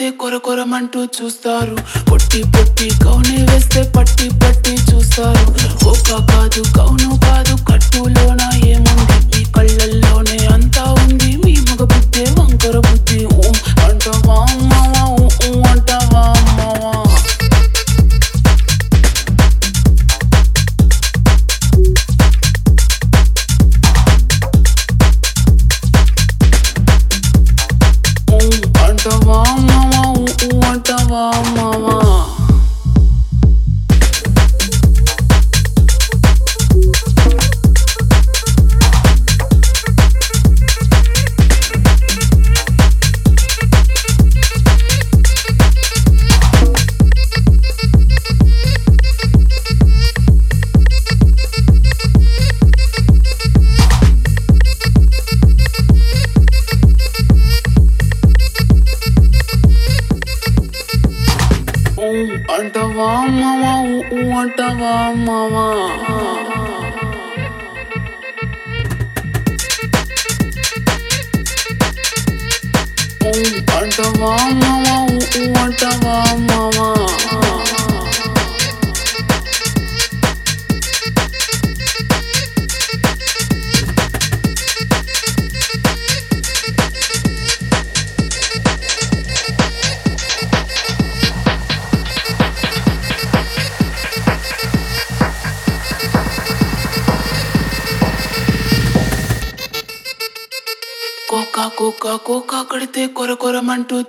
కడితే కొర కొరమంటూ చూస్తారు. పొట్టి పొట్టి కౌని వేస్తే పట్టి పట్టి చూస్తారు. ఒక కాదు కౌను కాదు కట్టులోన ఏమో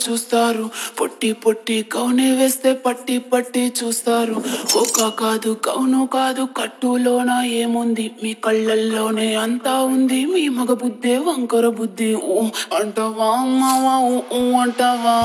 చూస్తారు. పొట్టి పొట్టి కౌని వేస్తే పట్టి పట్టి చూస్తారు. ఒక కాదు కౌను కాదు కట్టులోన ఏముంది? మీ కళ్ళల్లోనే అంతా ఉంది. మీ మగ బుద్ధే వంకర బుద్ధి. ఊ అంటావా మావా ఊ ఊ అంటావా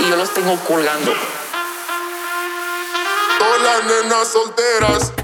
y yo los tengo colgando. Todas las nenas solteras.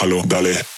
bájalo, dale.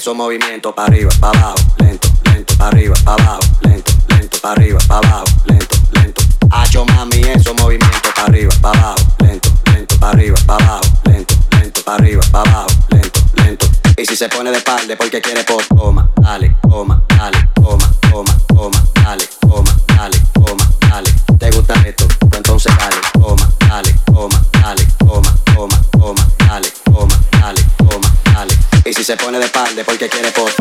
Eso movimiento para arriba, para abajo, lento, lento, para arriba, para abajo, lento, lento, para arriba, para abajo, lento, lento. Hacho mami, eso movimiento para arriba, para abajo, lento, lento, para arriba, para abajo, lento, lento, para arriba, para abajo, lento, lento. Y si se pone de espalda porque quiere porque quiere por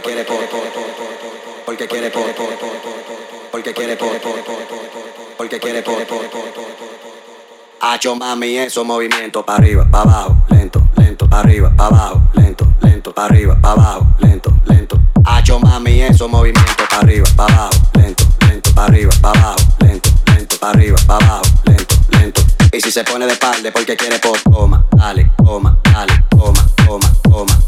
porque quiere por porque quiere por porque quiere por porque quiere por Hacho mami eso movimiento para arriba, para abajo, lento, lento, para arriba, para abajo, lento, lento, para arriba, para abajo, lento, lento. Hacho mami eso movimiento para arriba, para abajo, lento, lento, para arriba, para abajo, lento, lento, para arriba, para abajo, lento, lento. Y si se pone de espalda porque quiere por toma, dale, toma, dale, toma, toma, toma,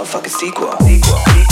motherfucking sequel. sequel.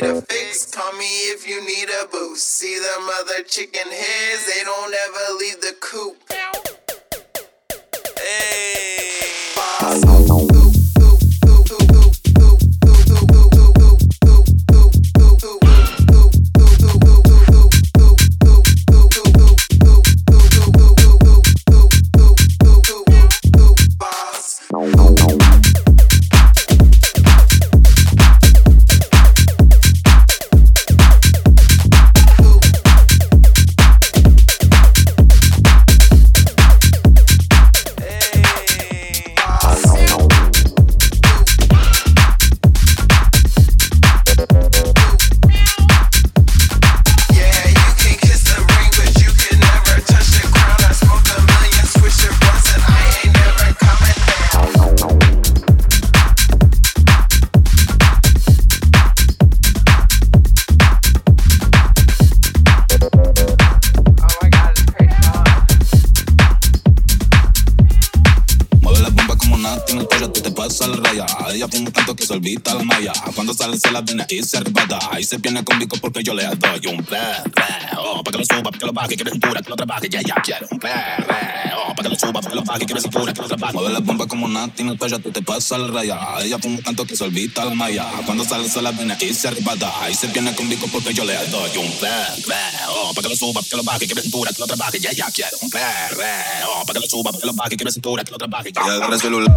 Need a fix, call me if you need a boost. See the mother chicken heads, they don't ever leave the coop. Mueve se viene conmigo porque yo le doy un perreo. Pa' que lo suba, pa' que lo baje, quiere cintura, que lo trabaje. Ya, ya quiere un perreo. Pa' que lo suba, pa' que lo baje, quiere cintura, que lo trabaje. Mueve la bomba como tiene el pollo, tú te pasas la raya. Ella fuma tanto que se olvida la malla. Cuando sale se la viene y se arrebata. Ahí se viene conmigo porque yo le doy un perreo. Pa' que lo suba, pa' que lo baje, quiere cintura, que lo trabaje. Ya, ya quiere un perreo. Pa' que lo suba, pa' que lo baje, quiere cintura, que lo trabaje. Y agarra el celular.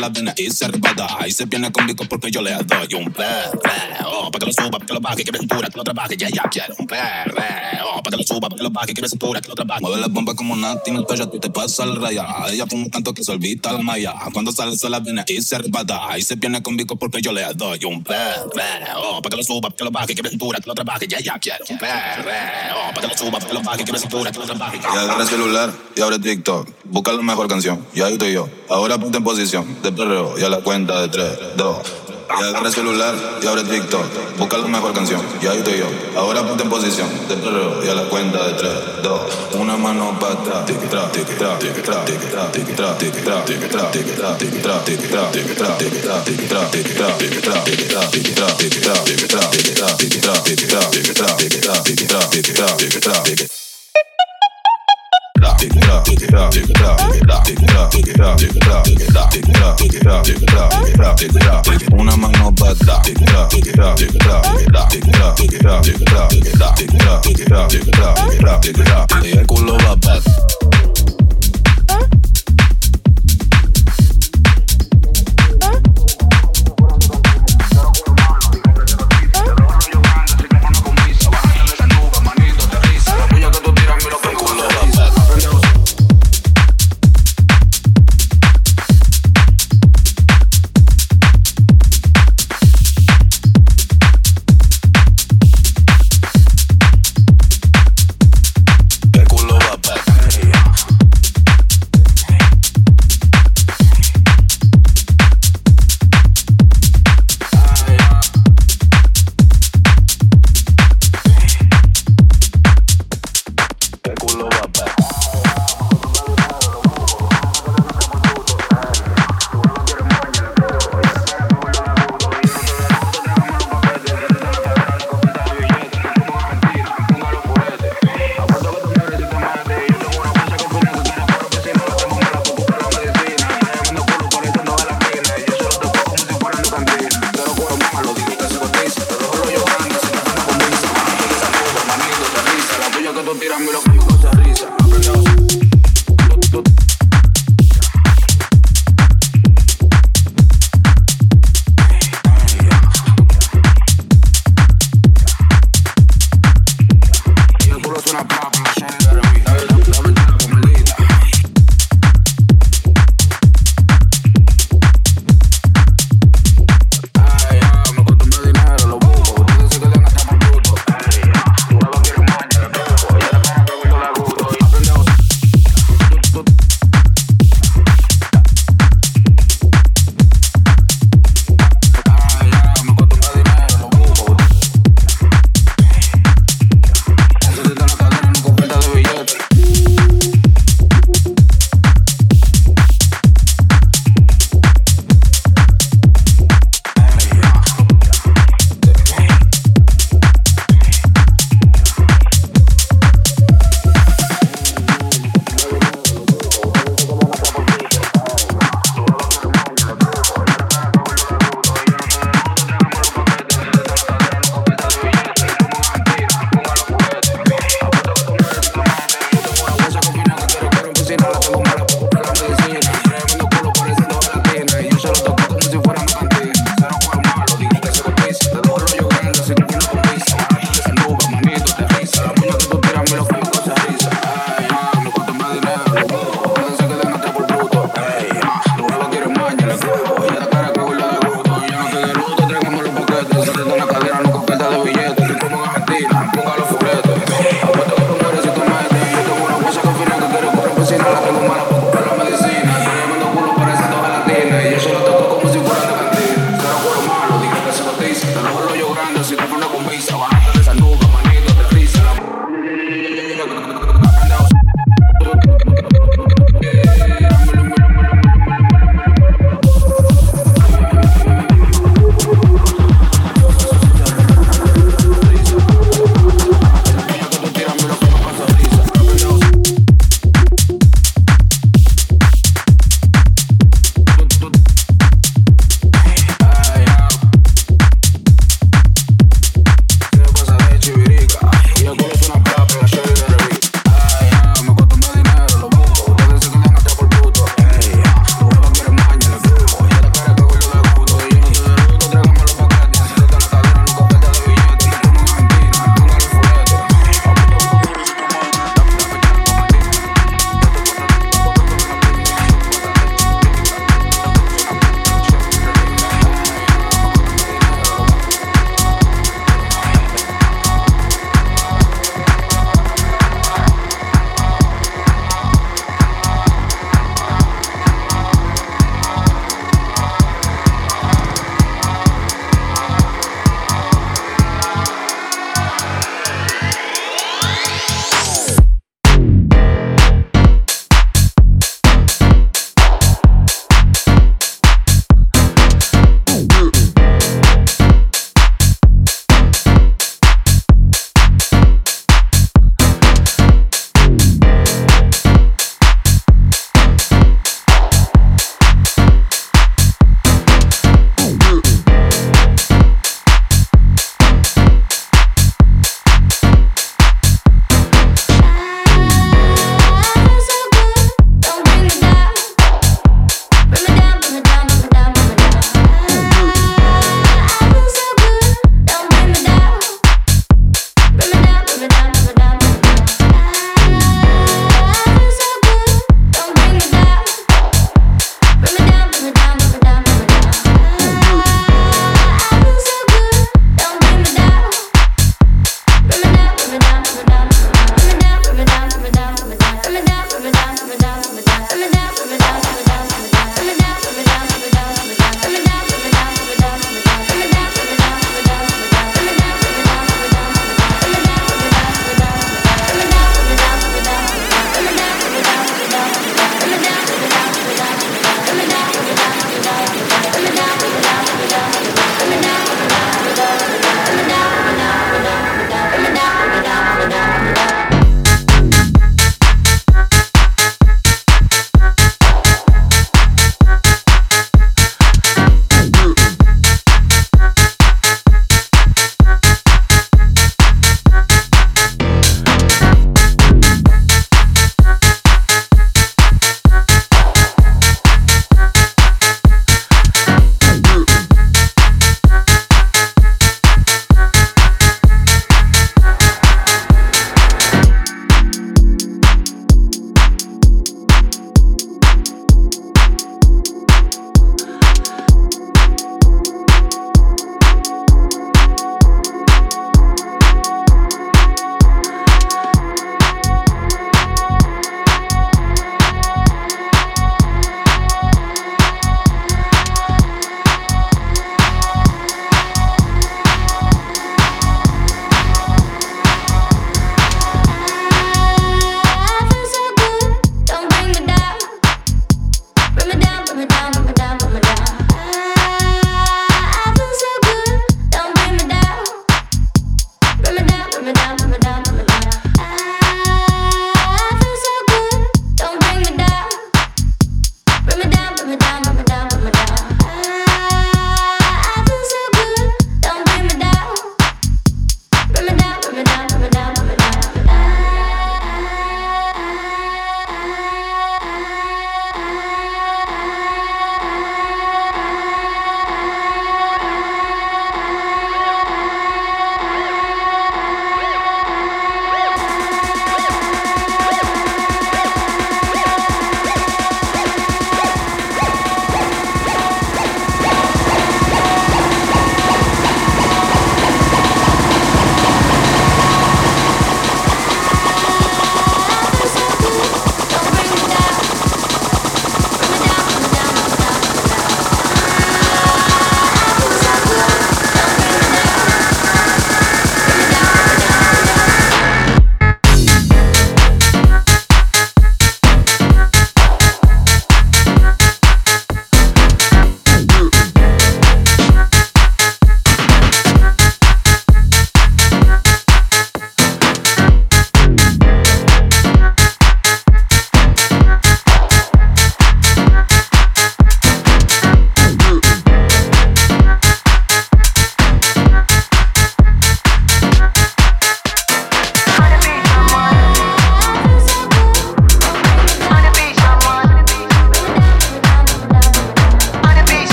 La y se arrebata. Ahí se viene conmigo porque yo le doy un perreo. Pa' que lo suba, pa' que lo baje, quiere cintura, que lo trabaje. Ya, ya quiere un perreo. Suba, pa' que lo baje, quiere cintura, que lo trabaje. Mueve la bomba como tiene el pollo, tú te pasas la raya. Ella fuma tanto que se olvida la malla. Cuando sale se la viene y se arrebata. Ahí se viene conmigo porque yo le doy un perreo. Pa' que lo suba, pa' que lo baje, quiere cintura, que lo trabaje. Ya, ya quiere un perreo. Pa' que lo suba, pa' que lo baje, quiere cintura, que lo trabaje. Y agarra el celular y abre TikTok. Busca la mejor canción. Y ahí estoy yo. Ahora ponte en posición de perreo y a la cuenta de 3, 2, ya agarré celular y ahora es TikTok. Busca alguna mejor canción. Ya yo te yo. Ahora ponte en posición. Te perreo. Y a la cuenta de 3, 2, una mano para atrás. Una mano bada Y el culo va bada